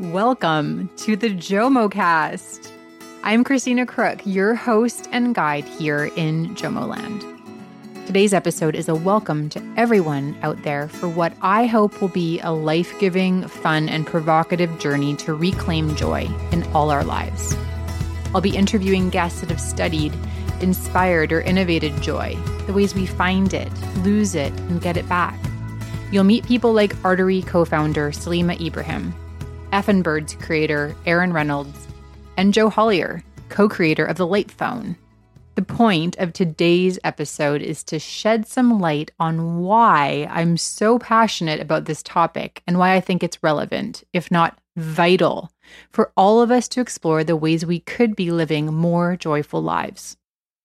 Welcome to the Jomo Cast. I'm Christina Crook, your host and guide here in Jomoland. Today's episode is a welcome to everyone out there for what I hope will be a life giving, fun, and provocative journey to reclaim joy in all our lives. I'll be interviewing guests that have studied, inspired, or innovated joy, the ways we find it, lose it, and get it back. You'll meet people like Artery co founder Salima Ibrahim Effin Birds creator Aaron Reynolds, and Joe Hollier, co creator of the Light Phone. The point of today's episode is to shed some light on why I'm so passionate about this topic and why I think it's relevant, if not vital, for all of us to explore the ways we could be living more joyful lives.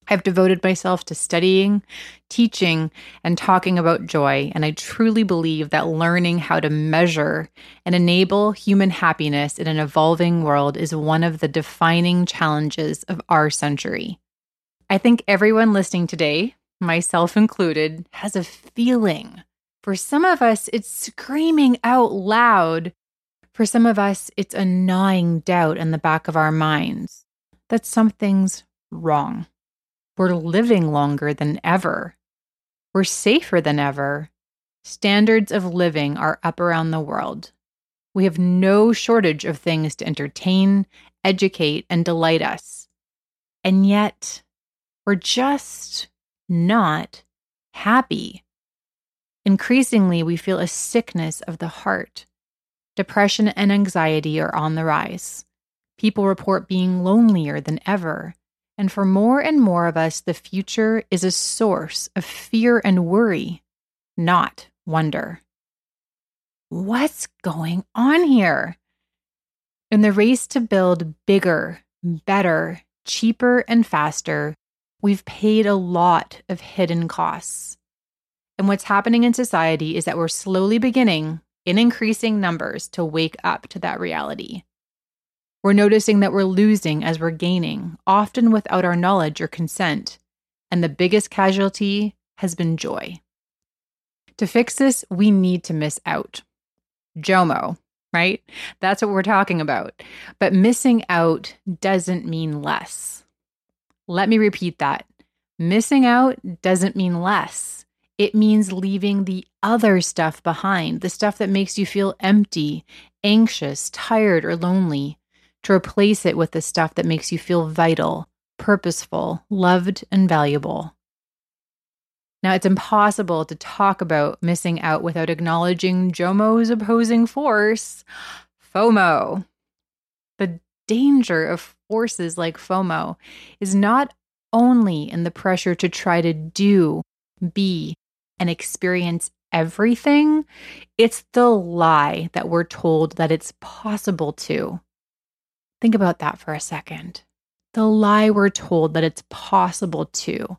I've devoted myself to studying, teaching, and talking about joy, and I truly believe that learning how to measure and enable human happiness in an evolving world is one of the defining challenges of our century. I think everyone listening today, myself included, has a feeling. For some of us, it's screaming out loud. For some of us, it's a gnawing doubt in the back of our minds that something's wrong. We're living longer than ever. We're safer than ever. Standards of living are up around the world. We have no shortage of things to entertain, educate, and delight us. And yet, we're just not happy. Increasingly, we feel a sickness of the heart. Depression and anxiety are on the rise. People report being lonelier than ever. And for more and more of us, the future is a source of fear and worry, not wonder. What's going on here? In the race to build bigger, better, cheaper, and faster, we've paid a lot of hidden costs. And what's happening in society is that we're slowly beginning, in increasing numbers, to wake up to that reality. We're noticing that we're losing as we're gaining, often without our knowledge or consent. And the biggest casualty has been joy. To fix this, we need to miss out. JOMO, right? That's what we're talking about. But missing out doesn't mean less. Let me repeat that. Missing out doesn't mean less. It means leaving the other stuff behind, the stuff that makes you feel empty, anxious, tired, or lonely to replace it with the stuff that makes you feel vital, purposeful, loved, and valuable. Now, it's impossible to talk about missing out without acknowledging JOMO's opposing force, FOMO. The danger of forces like FOMO is not only in the pressure to try to do, be, and experience everything, it's the lie that we're told that it's possible to. Think about that for a second. The lie we're told that it's possible to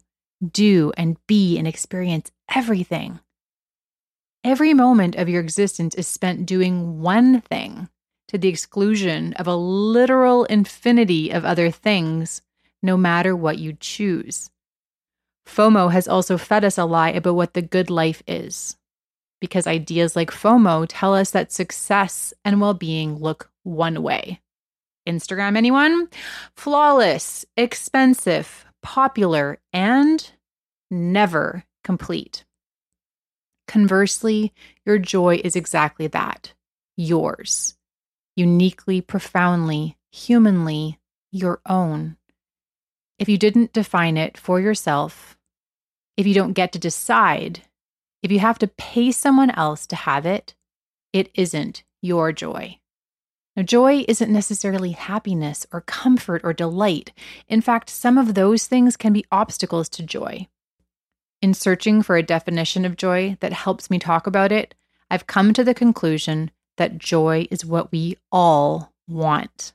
do and be and experience everything. Every moment of your existence is spent doing one thing to the exclusion of a literal infinity of other things, no matter what you choose. FOMO has also fed us a lie about what the good life is, because ideas like FOMO tell us that success and well being look one way. Instagram, anyone? Flawless, expensive, popular, and never complete. Conversely, your joy is exactly that yours, uniquely, profoundly, humanly your own. If you didn't define it for yourself, if you don't get to decide, if you have to pay someone else to have it, it isn't your joy. Now, joy isn't necessarily happiness or comfort or delight. In fact, some of those things can be obstacles to joy. In searching for a definition of joy that helps me talk about it, I've come to the conclusion that joy is what we all want.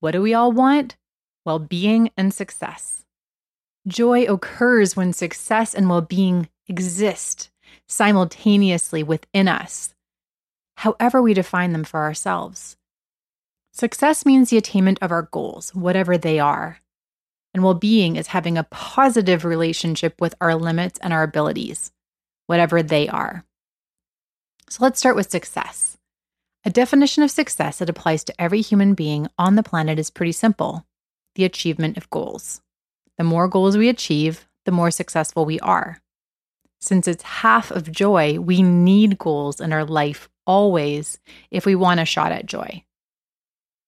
What do we all want? Well being and success. Joy occurs when success and well being exist simultaneously within us however we define them for ourselves. Success means the attainment of our goals, whatever they are. And well being is having a positive relationship with our limits and our abilities, whatever they are. So let's start with success. A definition of success that applies to every human being on the planet is pretty simple the achievement of goals. The more goals we achieve, the more successful we are. Since it's half of joy, we need goals in our life always if we want a shot at joy.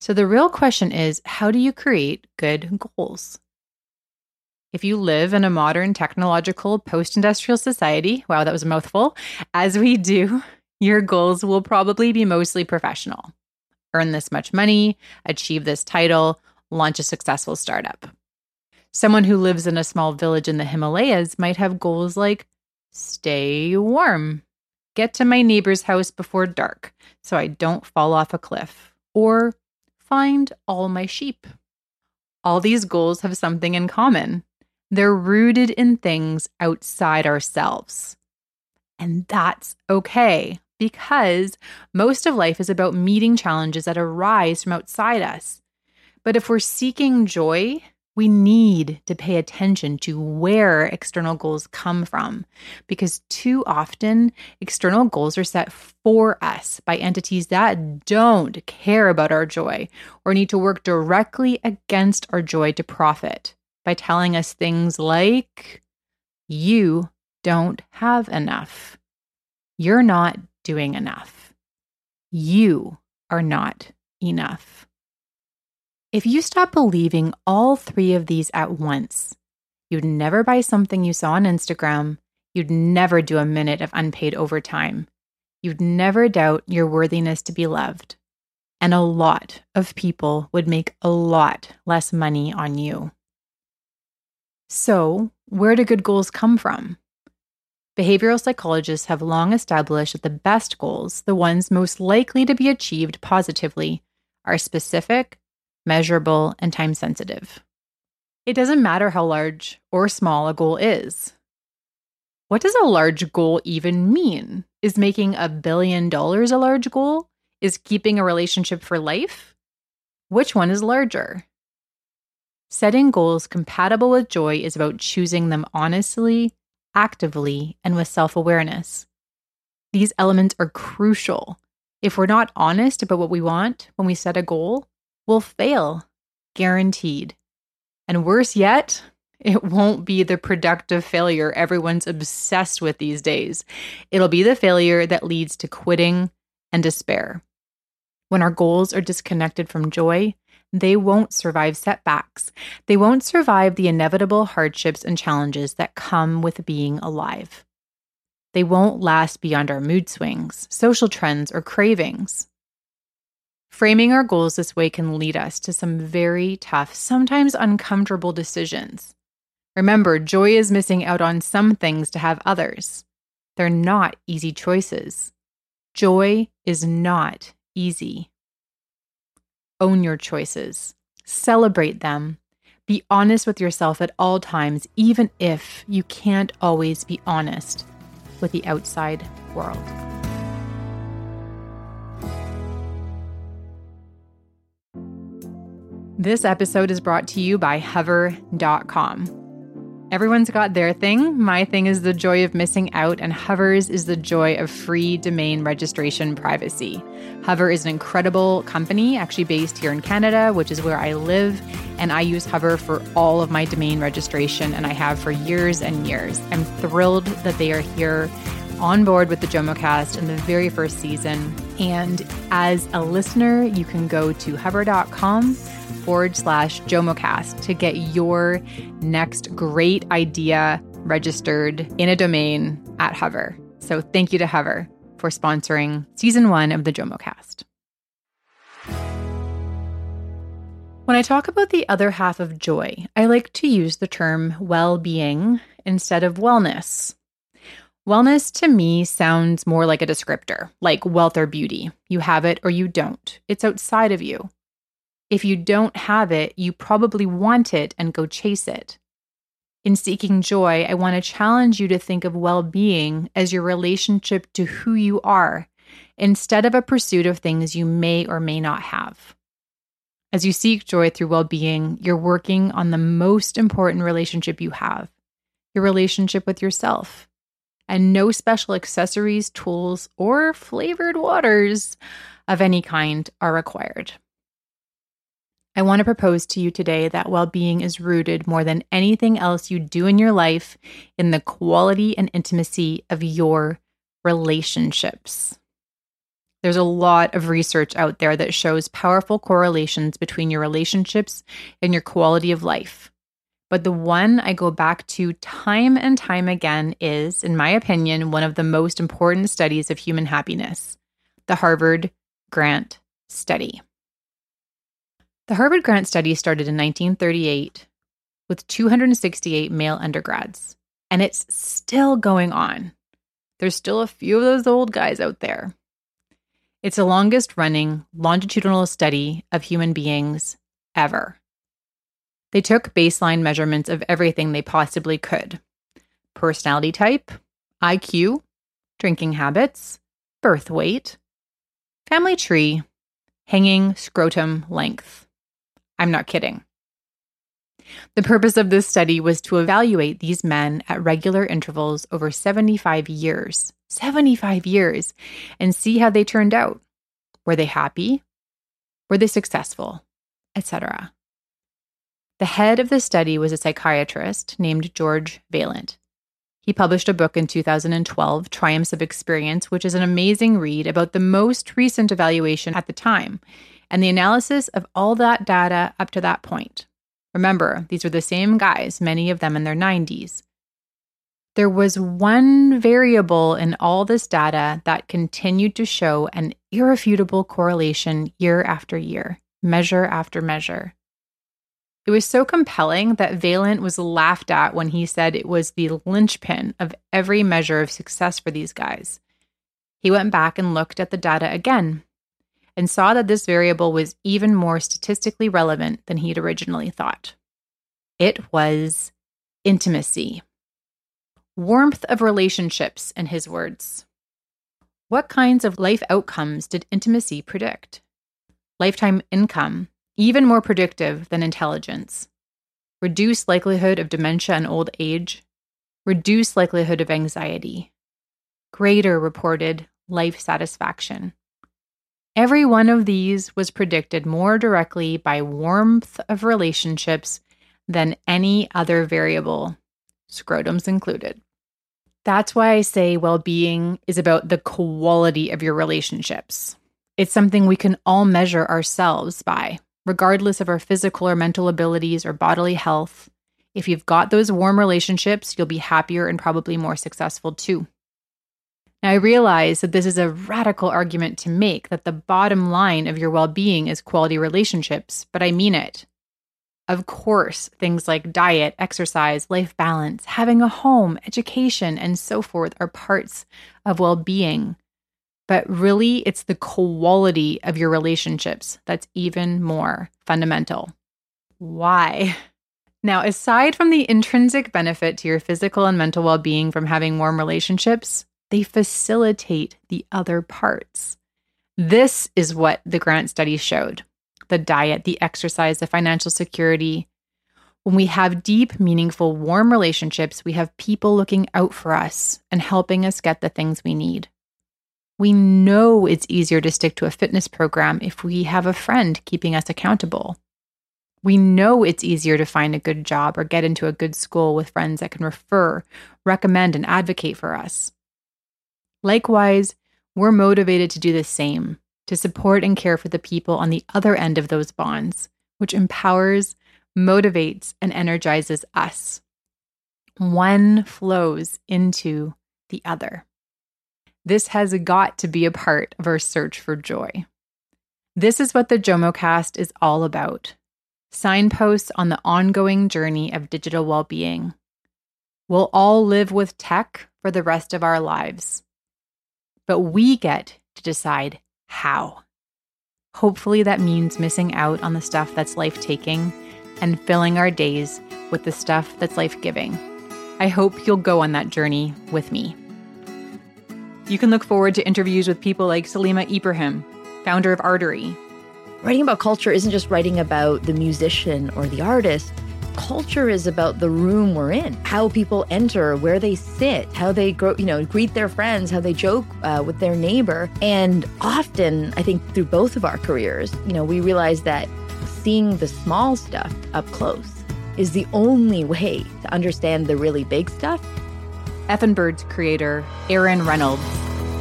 So the real question is how do you create good goals? If you live in a modern technological post industrial society, wow, that was a mouthful, as we do, your goals will probably be mostly professional. Earn this much money, achieve this title, launch a successful startup. Someone who lives in a small village in the Himalayas might have goals like stay warm, get to my neighbor's house before dark so I don't fall off a cliff, or find all my sheep. All these goals have something in common. They're rooted in things outside ourselves. And that's okay because most of life is about meeting challenges that arise from outside us. But if we're seeking joy, we need to pay attention to where external goals come from because too often external goals are set for us by entities that don't care about our joy or need to work directly against our joy to profit by telling us things like, You don't have enough. You're not doing enough. You are not enough. If you stop believing all three of these at once, you'd never buy something you saw on Instagram, you'd never do a minute of unpaid overtime, you'd never doubt your worthiness to be loved, and a lot of people would make a lot less money on you. So, where do good goals come from? Behavioral psychologists have long established that the best goals, the ones most likely to be achieved positively, are specific, measurable, and time sensitive. It doesn't matter how large or small a goal is. What does a large goal even mean? Is making a billion dollars a large goal? Is keeping a relationship for life? Which one is larger? Setting goals compatible with joy is about choosing them honestly, actively, and with self awareness. These elements are crucial. If we're not honest about what we want when we set a goal, will fail, guaranteed. And worse yet, it won't be the productive failure everyone's obsessed with these days. It'll be the failure that leads to quitting and despair. When our goals are disconnected from joy, they won't survive setbacks. They won't survive the inevitable hardships and challenges that come with being alive. They won't last beyond our mood swings, social trends, or cravings. Framing our goals this way can lead us to some very tough, sometimes uncomfortable decisions. Remember, joy is missing out on some things to have others. They're not easy choices. Joy is not easy. Own your choices, celebrate them, be honest with yourself at all times, even if you can't always be honest with the outside world. This episode is brought to you by Hover.com. Everyone's got their thing. My thing is the joy of missing out, and Hover's is the joy of free domain registration privacy. Hover is an incredible company, actually based here in Canada, which is where I live, and I use Hover for all of my domain registration, and I have for years and years. I'm thrilled that they are here on board with the JomoCast in the very first season. And as a listener, you can go to hover.com forward slash JomoCast to get your next great idea registered in a domain at Hover. So thank you to Hover for sponsoring season one of the JomoCast. When I talk about the other half of joy, I like to use the term well being instead of wellness. Wellness to me sounds more like a descriptor, like wealth or beauty. You have it or you don't, it's outside of you. If you don't have it, you probably want it and go chase it. In seeking joy, I want to challenge you to think of well being as your relationship to who you are instead of a pursuit of things you may or may not have. As you seek joy through well being, you're working on the most important relationship you have your relationship with yourself. And no special accessories, tools, or flavored waters of any kind are required. I want to propose to you today that well being is rooted more than anything else you do in your life in the quality and intimacy of your relationships. There's a lot of research out there that shows powerful correlations between your relationships and your quality of life. But the one I go back to time and time again is, in my opinion, one of the most important studies of human happiness the Harvard Grant Study. The Harvard Grant Study started in 1938 with 268 male undergrads, and it's still going on. There's still a few of those old guys out there. It's the longest running longitudinal study of human beings ever. They took baseline measurements of everything they possibly could personality type, IQ, drinking habits, birth weight, family tree, hanging scrotum length. I'm not kidding. The purpose of this study was to evaluate these men at regular intervals over 75 years, 75 years, and see how they turned out. Were they happy? Were they successful? Etc. The head of the study was a psychiatrist named George Vaillant. He published a book in 2012, Triumphs of Experience, which is an amazing read about the most recent evaluation at the time and the analysis of all that data up to that point. Remember, these were the same guys, many of them in their 90s. There was one variable in all this data that continued to show an irrefutable correlation year after year, measure after measure. It was so compelling that Vaillant was laughed at when he said it was the linchpin of every measure of success for these guys. He went back and looked at the data again and saw that this variable was even more statistically relevant than he'd originally thought. It was intimacy. Warmth of relationships, in his words. What kinds of life outcomes did intimacy predict? Lifetime income, even more predictive than intelligence. Reduced likelihood of dementia and old age. Reduced likelihood of anxiety. Greater reported life satisfaction. Every one of these was predicted more directly by warmth of relationships than any other variable, scrotums included. That's why I say well being is about the quality of your relationships. It's something we can all measure ourselves by, regardless of our physical or mental abilities or bodily health. If you've got those warm relationships, you'll be happier and probably more successful too. Now, I realize that this is a radical argument to make that the bottom line of your well being is quality relationships, but I mean it. Of course, things like diet, exercise, life balance, having a home, education, and so forth are parts of well being. But really, it's the quality of your relationships that's even more fundamental. Why? Now, aside from the intrinsic benefit to your physical and mental well being from having warm relationships, they facilitate the other parts. This is what the grant study showed the diet, the exercise, the financial security. When we have deep, meaningful, warm relationships, we have people looking out for us and helping us get the things we need. We know it's easier to stick to a fitness program if we have a friend keeping us accountable. We know it's easier to find a good job or get into a good school with friends that can refer, recommend, and advocate for us. Likewise, we're motivated to do the same to support and care for the people on the other end of those bonds, which empowers, motivates, and energizes us. One flows into the other. This has got to be a part of our search for joy. This is what the JomoCast is all about signposts on the ongoing journey of digital well being. We'll all live with tech for the rest of our lives, but we get to decide how. Hopefully, that means missing out on the stuff that's life taking and filling our days with the stuff that's life giving. I hope you'll go on that journey with me. You can look forward to interviews with people like Salima Ibrahim, founder of Artery. Writing about culture isn't just writing about the musician or the artist culture is about the room we're in, how people enter, where they sit, how they grow, you know, greet their friends, how they joke uh, with their neighbor. And often, I think through both of our careers, you know, we realize that seeing the small stuff up close is the only way to understand the really big stuff. Effin Birds creator Aaron Reynolds.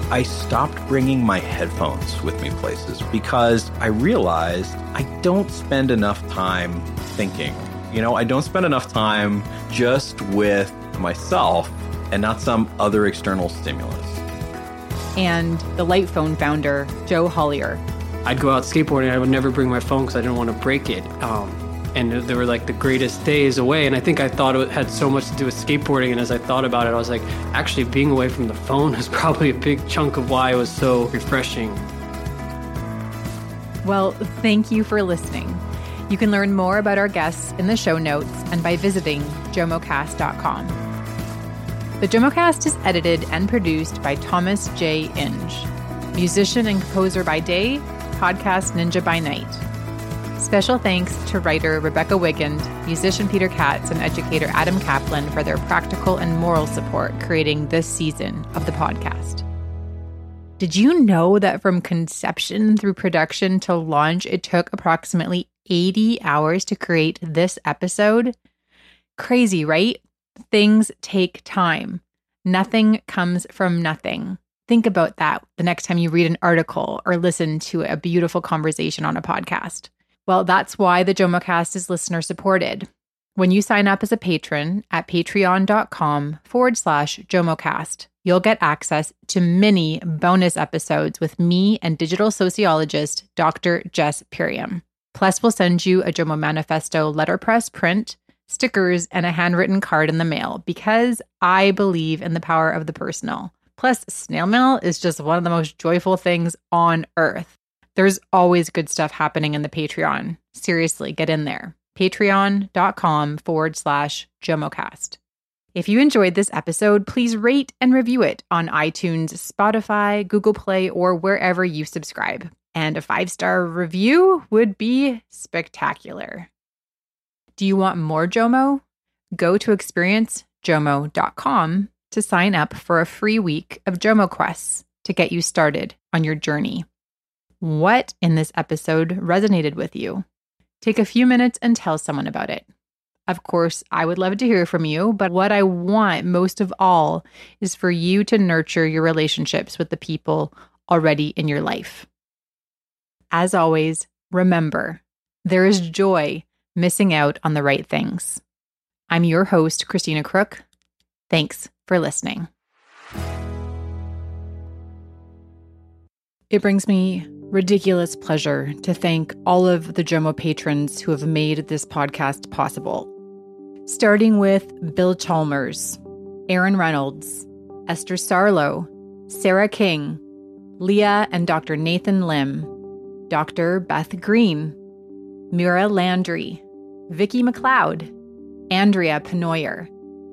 I stopped bringing my headphones with me places because I realized I don't spend enough time thinking. You know, I don't spend enough time just with myself and not some other external stimulus. And the Light Phone founder, Joe Hollier. I'd go out skateboarding. I would never bring my phone because I didn't want to break it. Um, and they were like the greatest days away. And I think I thought it had so much to do with skateboarding. And as I thought about it, I was like, actually, being away from the phone is probably a big chunk of why it was so refreshing. Well, thank you for listening. You can learn more about our guests in the show notes and by visiting jomocast.com. The Jomocast is edited and produced by Thomas J. Inge, musician and composer by day, podcast ninja by night. Special thanks to writer Rebecca Wigand, musician Peter Katz, and educator Adam Kaplan for their practical and moral support creating this season of the podcast. Did you know that from conception through production to launch, it took approximately 80 hours to create this episode? Crazy, right? Things take time. Nothing comes from nothing. Think about that the next time you read an article or listen to a beautiful conversation on a podcast. Well, that's why the JomoCast is listener supported. When you sign up as a patron at patreon.com forward slash JomoCast, you'll get access to many bonus episodes with me and digital sociologist Dr. Jess Purium. Plus, we'll send you a Jomo Manifesto letterpress print, stickers, and a handwritten card in the mail because I believe in the power of the personal. Plus, snail mail is just one of the most joyful things on earth. There's always good stuff happening in the Patreon. Seriously, get in there. Patreon.com forward slash JomoCast. If you enjoyed this episode, please rate and review it on iTunes, Spotify, Google Play, or wherever you subscribe. And a five star review would be spectacular. Do you want more Jomo? Go to experiencejomo.com to sign up for a free week of Jomo Quests to get you started on your journey. What in this episode resonated with you? Take a few minutes and tell someone about it. Of course, I would love to hear from you, but what I want most of all is for you to nurture your relationships with the people already in your life. As always, remember there is joy missing out on the right things. I'm your host, Christina Crook. Thanks for listening. It brings me ridiculous pleasure to thank all of the Jomo patrons who have made this podcast possible. Starting with Bill Chalmers, Aaron Reynolds, Esther Sarlo, Sarah King, Leah and Dr. Nathan Lim, Dr. Beth Green, Mira Landry, Vicki McLeod, Andrea Penoyer,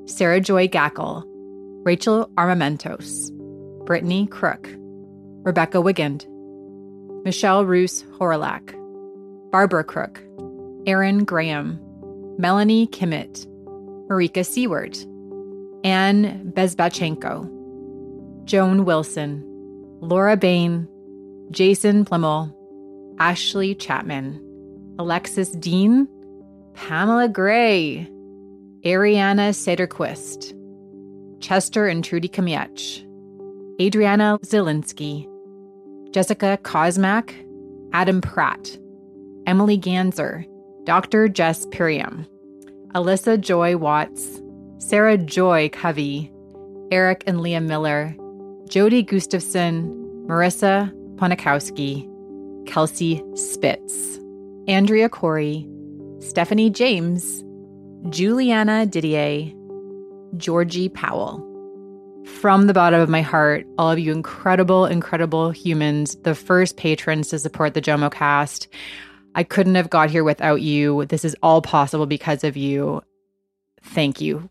Sarah Joy Gackle, Rachel Armamentos, Brittany Crook, Rebecca Wigand, Michelle Roos Horlak, Barbara Crook, Aaron Graham, Melanie Kimmett, Marika Seward, Anne Bezbachenko, Joan Wilson, Laura Bain, Jason Plimmel, Ashley Chapman, Alexis Dean, Pamela Gray, Ariana Sederquist, Chester and Trudy Kamiech, Adriana Zielinski, Jessica Kosmak, Adam Pratt, Emily Ganser, Dr. Jess Purium, Alyssa Joy Watts, Sarah Joy Covey, Eric and Leah Miller, Jody Gustafson, Marissa Ponikowski, Kelsey Spitz, Andrea Corey, Stephanie James, Juliana Didier, Georgie Powell from the bottom of my heart, all of you incredible, incredible humans, the first patrons to support the Jomo cast. I couldn't have got here without you. This is all possible because of you. Thank you.